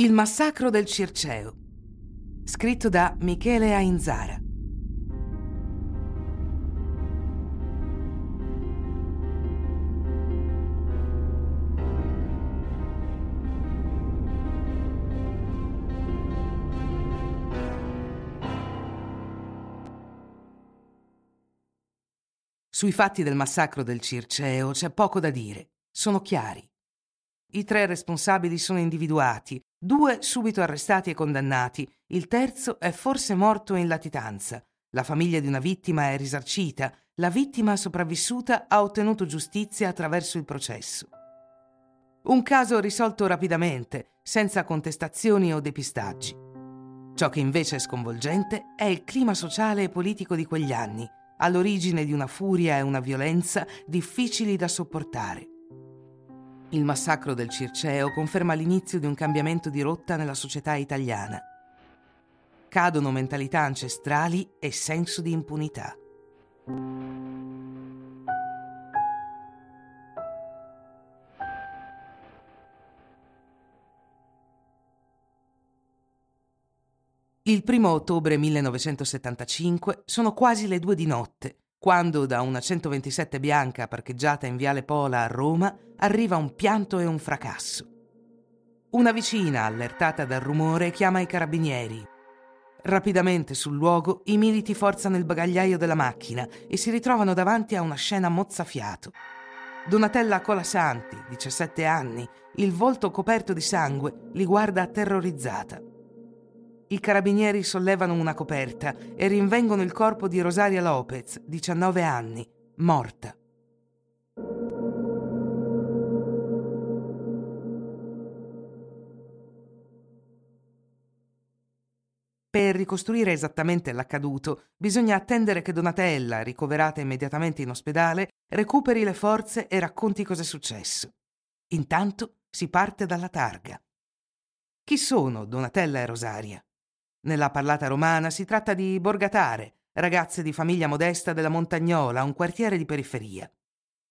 Il massacro del Circeo. Scritto da Michele Ainzara. Sui fatti del massacro del Circeo c'è poco da dire, sono chiari. I tre responsabili sono individuati, due subito arrestati e condannati, il terzo è forse morto in latitanza. La famiglia di una vittima è risarcita, la vittima sopravvissuta ha ottenuto giustizia attraverso il processo. Un caso risolto rapidamente, senza contestazioni o depistaggi. Ciò che invece è sconvolgente è il clima sociale e politico di quegli anni, all'origine di una furia e una violenza difficili da sopportare. Il massacro del Circeo conferma l'inizio di un cambiamento di rotta nella società italiana. Cadono mentalità ancestrali e senso di impunità. Il primo ottobre 1975 sono quasi le due di notte quando da una 127 bianca parcheggiata in Viale Pola a Roma arriva un pianto e un fracasso. Una vicina, allertata dal rumore, chiama i carabinieri. Rapidamente sul luogo i militi forzano il bagagliaio della macchina e si ritrovano davanti a una scena mozzafiato. Donatella Colasanti, 17 anni, il volto coperto di sangue, li guarda terrorizzata. I carabinieri sollevano una coperta e rinvengono il corpo di Rosaria Lopez, 19 anni, morta. Per ricostruire esattamente l'accaduto, bisogna attendere che Donatella, ricoverata immediatamente in ospedale, recuperi le forze e racconti cosa è successo. Intanto si parte dalla targa. Chi sono Donatella e Rosaria? Nella parlata romana si tratta di borgatare, ragazze di famiglia modesta della Montagnola, un quartiere di periferia.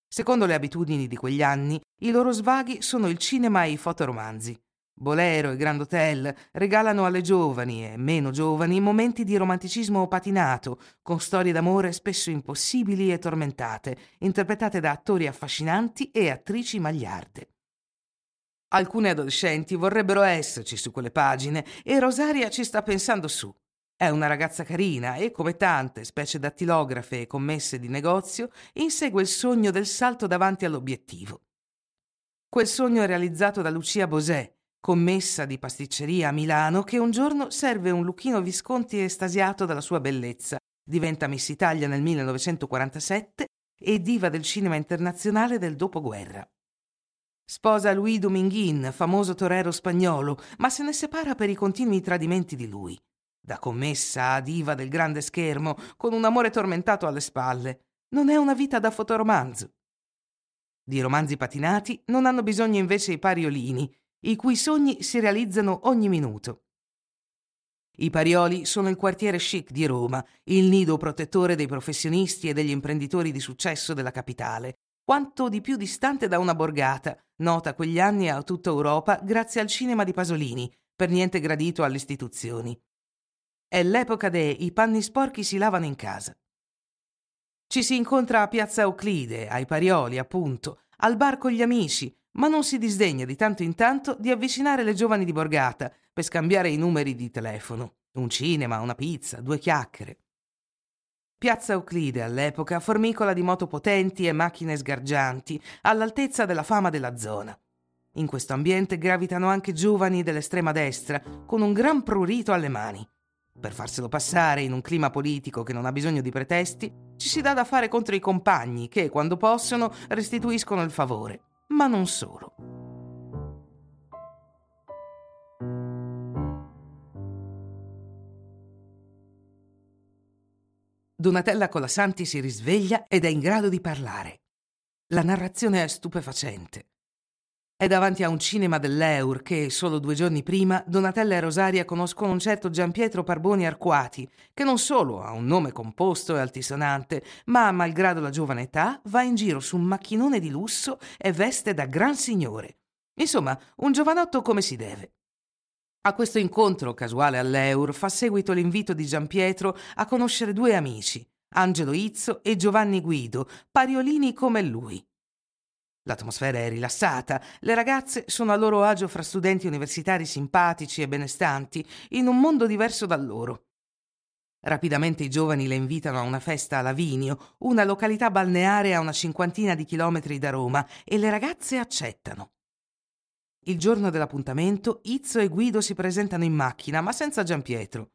Secondo le abitudini di quegli anni, i loro svaghi sono il cinema e i fotoromanzi. Bolero e Grand Hotel regalano alle giovani e meno giovani momenti di romanticismo patinato, con storie d'amore spesso impossibili e tormentate, interpretate da attori affascinanti e attrici magliarde. Alcune adolescenti vorrebbero esserci su quelle pagine e Rosaria ci sta pensando su. È una ragazza carina e, come tante specie dattilografe e commesse di negozio, insegue il sogno del salto davanti all'obiettivo. Quel sogno è realizzato da Lucia Bosè, commessa di pasticceria a Milano, che un giorno serve un Luchino Visconti estasiato dalla sua bellezza, diventa Miss Italia nel 1947 e diva del cinema internazionale del dopoguerra. Sposa Louis Dominguin, famoso torero spagnolo, ma se ne separa per i continui tradimenti di lui. Da commessa a diva del grande schermo, con un amore tormentato alle spalle. Non è una vita da fotoromanzo. Di romanzi patinati non hanno bisogno invece i pariolini, i cui sogni si realizzano ogni minuto. I Parioli sono il quartiere chic di Roma, il nido protettore dei professionisti e degli imprenditori di successo della capitale, quanto di più distante da una borgata, nota quegli anni a tutta Europa grazie al cinema di Pasolini, per niente gradito alle istituzioni. È l'epoca de i panni sporchi si lavano in casa. Ci si incontra a Piazza Euclide, ai Parioli, appunto, al bar con gli amici, ma non si disdegna di tanto in tanto di avvicinare le giovani di borgata per scambiare i numeri di telefono. Un cinema, una pizza, due chiacchiere. Piazza Euclide all'epoca formicola di moto potenti e macchine sgargianti, all'altezza della fama della zona. In questo ambiente gravitano anche giovani dell'estrema destra, con un gran prurito alle mani. Per farselo passare in un clima politico che non ha bisogno di pretesti, ci si dà da fare contro i compagni che, quando possono, restituiscono il favore. Ma non solo. Donatella Colasanti si risveglia ed è in grado di parlare. La narrazione è stupefacente. È davanti a un cinema dell'Eur che, solo due giorni prima, Donatella e Rosaria conoscono un certo Giampietro Parboni Arquati, che non solo ha un nome composto e altisonante, ma, malgrado la giovane età, va in giro su un macchinone di lusso e veste da gran signore. Insomma, un giovanotto come si deve. A questo incontro casuale all'Eur fa seguito l'invito di Giampietro a conoscere due amici, Angelo Izzo e Giovanni Guido, pariolini come lui. L'atmosfera è rilassata, le ragazze sono a loro agio fra studenti universitari simpatici e benestanti, in un mondo diverso da loro. Rapidamente i giovani le invitano a una festa a Lavinio, una località balneare a una cinquantina di chilometri da Roma, e le ragazze accettano. Il giorno dell'appuntamento, Izzo e Guido si presentano in macchina, ma senza Giampietro.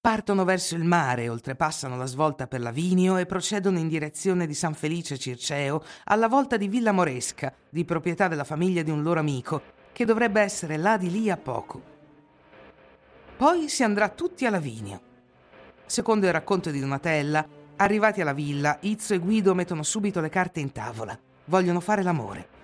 Partono verso il mare, oltrepassano la svolta per Lavinio e procedono in direzione di San Felice Circeo, alla volta di Villa Moresca, di proprietà della famiglia di un loro amico, che dovrebbe essere là di lì a poco. Poi si andrà tutti a Lavinio. Secondo il racconto di Donatella, arrivati alla villa, Izzo e Guido mettono subito le carte in tavola. Vogliono fare l'amore.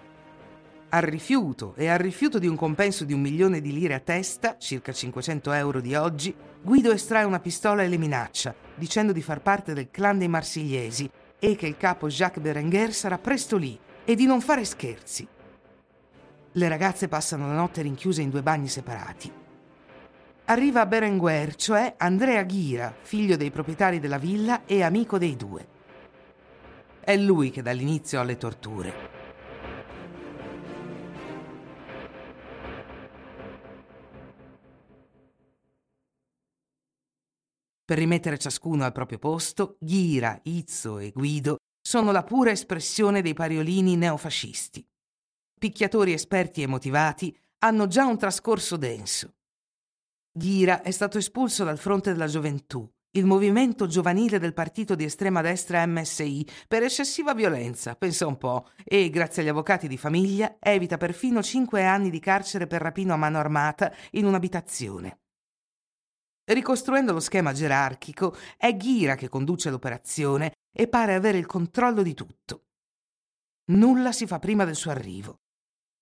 Al rifiuto e al rifiuto di un compenso di un milione di lire a testa, circa 500 euro di oggi, Guido estrae una pistola e le minaccia, dicendo di far parte del clan dei marsigliesi e che il capo Jacques Berenguer sarà presto lì e di non fare scherzi. Le ragazze passano la notte rinchiuse in due bagni separati. Arriva Berenguer, cioè Andrea Ghira, figlio dei proprietari della villa e amico dei due. È lui che dà l'inizio alle torture. Per rimettere ciascuno al proprio posto, Ghira, Izzo e Guido sono la pura espressione dei pariolini neofascisti. Picchiatori esperti e motivati hanno già un trascorso denso. Ghira è stato espulso dal fronte della gioventù, il movimento giovanile del partito di estrema destra MSI, per eccessiva violenza, pensa un po', e, grazie agli avvocati di famiglia, evita perfino cinque anni di carcere per rapino a mano armata in un'abitazione. Ricostruendo lo schema gerarchico, è Ghira che conduce l'operazione e pare avere il controllo di tutto. Nulla si fa prima del suo arrivo.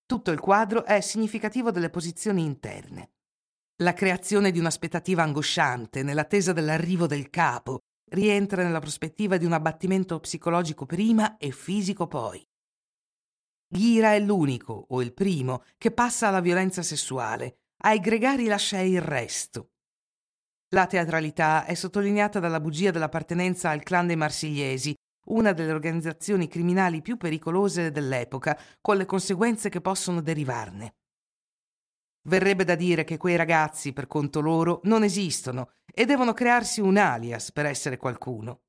Tutto il quadro è significativo delle posizioni interne. La creazione di un'aspettativa angosciante nell'attesa dell'arrivo del capo rientra nella prospettiva di un abbattimento psicologico prima e fisico poi. Ghira è l'unico, o il primo, che passa alla violenza sessuale. Ai gregari lascia il resto. La teatralità è sottolineata dalla bugia dell'appartenenza al clan dei Marsigliesi, una delle organizzazioni criminali più pericolose dell'epoca, con le conseguenze che possono derivarne. Verrebbe da dire che quei ragazzi, per conto loro, non esistono e devono crearsi un alias per essere qualcuno.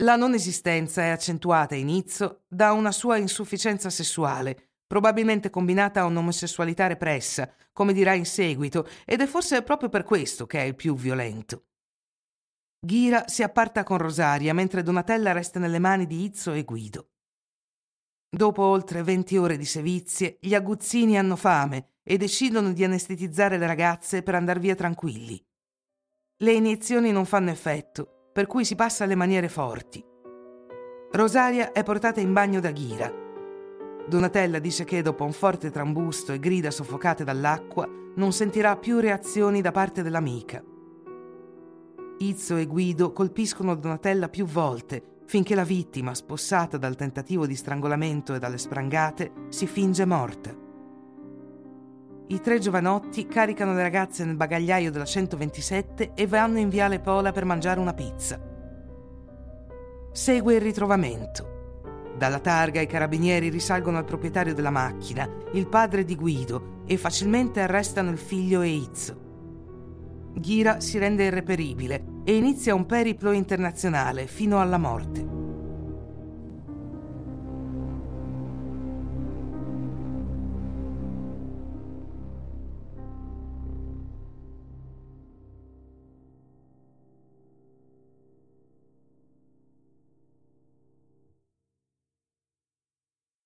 La non esistenza è accentuata inizio da una sua insufficienza sessuale, probabilmente combinata a un'omosessualità repressa, come dirà in seguito, ed è forse proprio per questo che è il più violento. Ghira si apparta con Rosaria mentre Donatella resta nelle mani di Izzo e Guido. Dopo oltre venti ore di sevizie, gli aguzzini hanno fame e decidono di anestetizzare le ragazze per andar via tranquilli. Le iniezioni non fanno effetto, per cui si passa alle maniere forti. Rosaria è portata in bagno da Ghira Donatella dice che dopo un forte trambusto e grida soffocate dall'acqua non sentirà più reazioni da parte dell'amica. Izzo e Guido colpiscono Donatella più volte finché la vittima, spossata dal tentativo di strangolamento e dalle sprangate, si finge morta. I tre giovanotti caricano le ragazze nel bagagliaio della 127 e vanno in viale Pola per mangiare una pizza. Segue il ritrovamento. Dalla targa i carabinieri risalgono al proprietario della macchina, il padre di Guido, e facilmente arrestano il figlio e Izzo. Ghira si rende irreperibile e inizia un periplo internazionale fino alla morte.